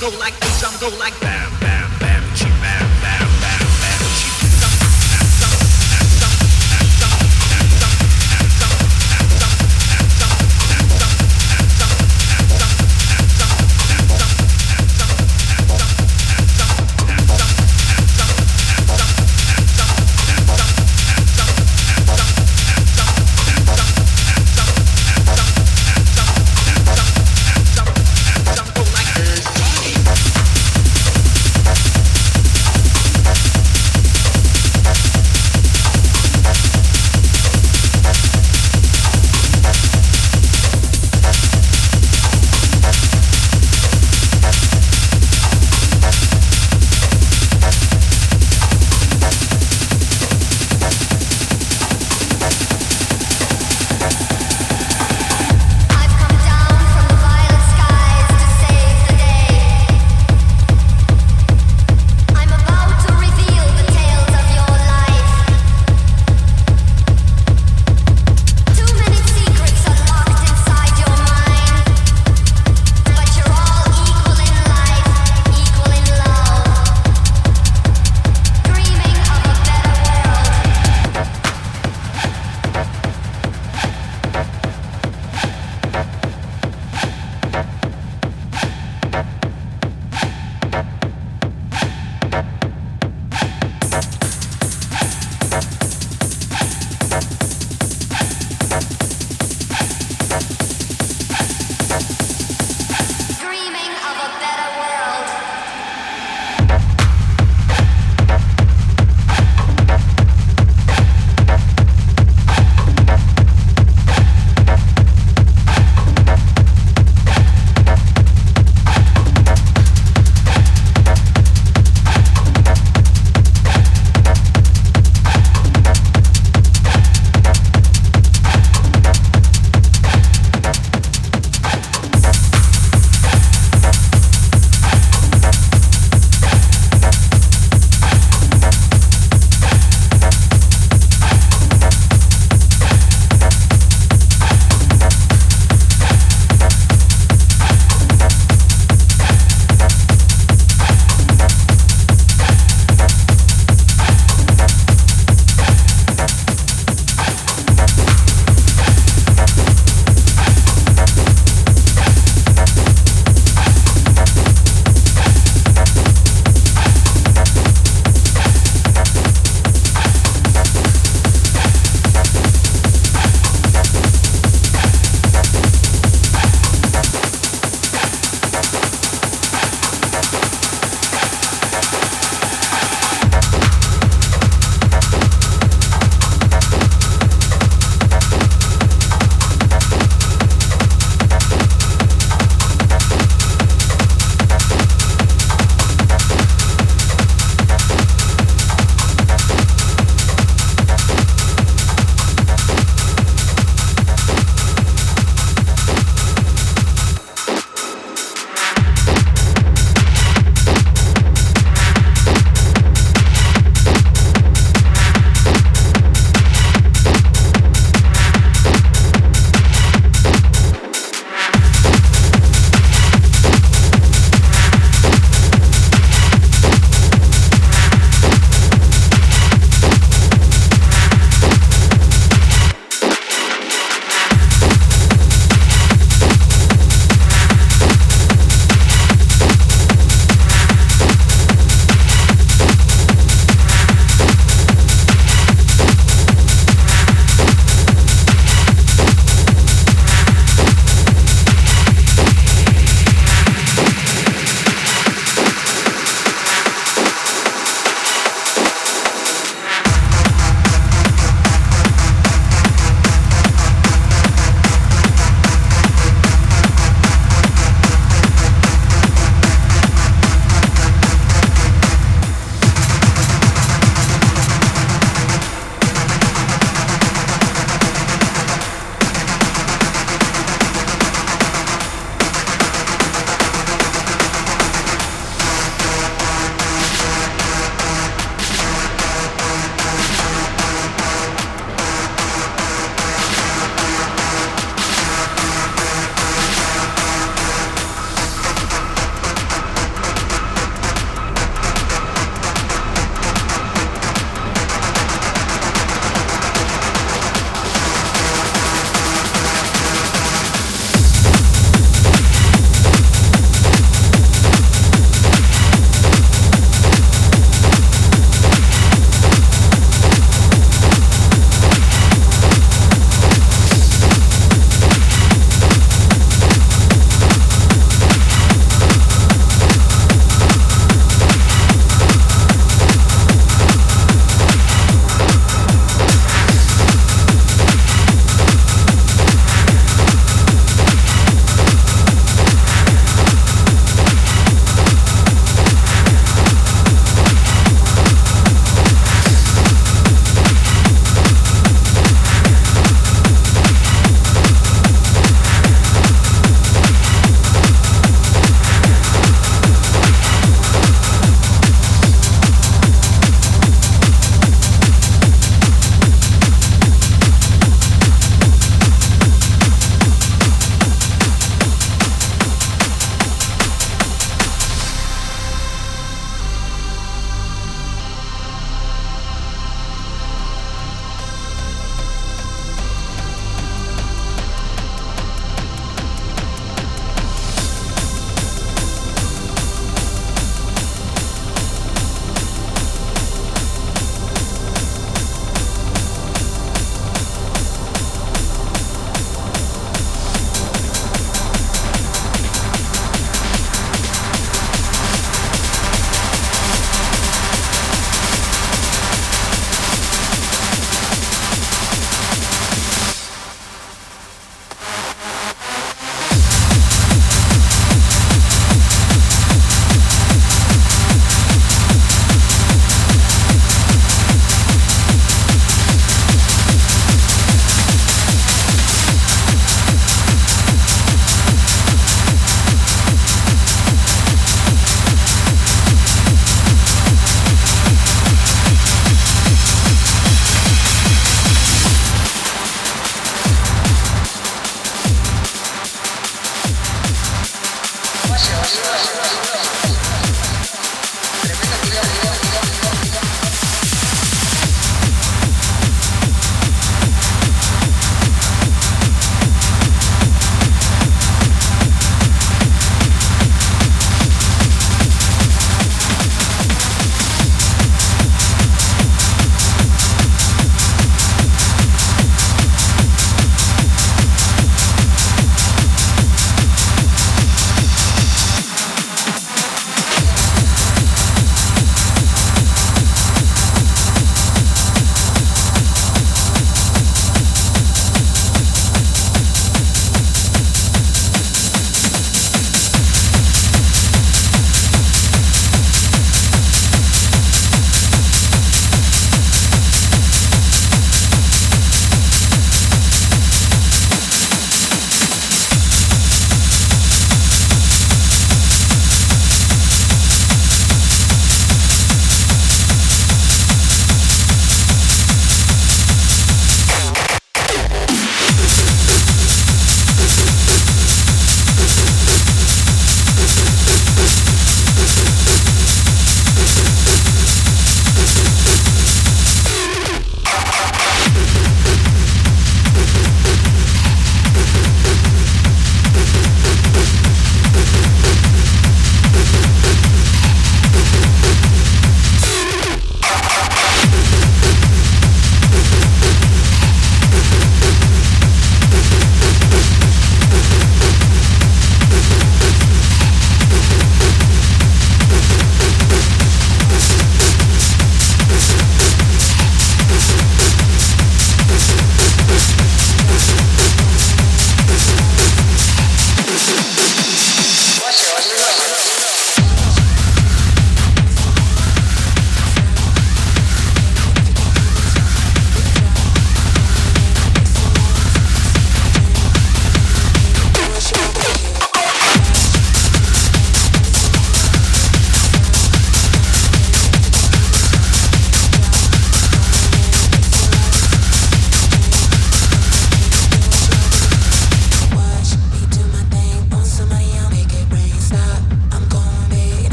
go like bass drum go like bam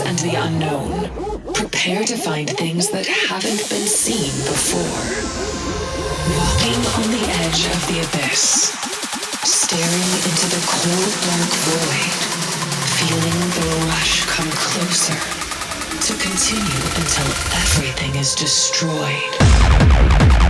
and the unknown. Prepare to find things that haven't been seen before. Walking on the edge of the abyss. Staring into the cold, dark void. Feeling the rush come closer. To continue until everything is destroyed.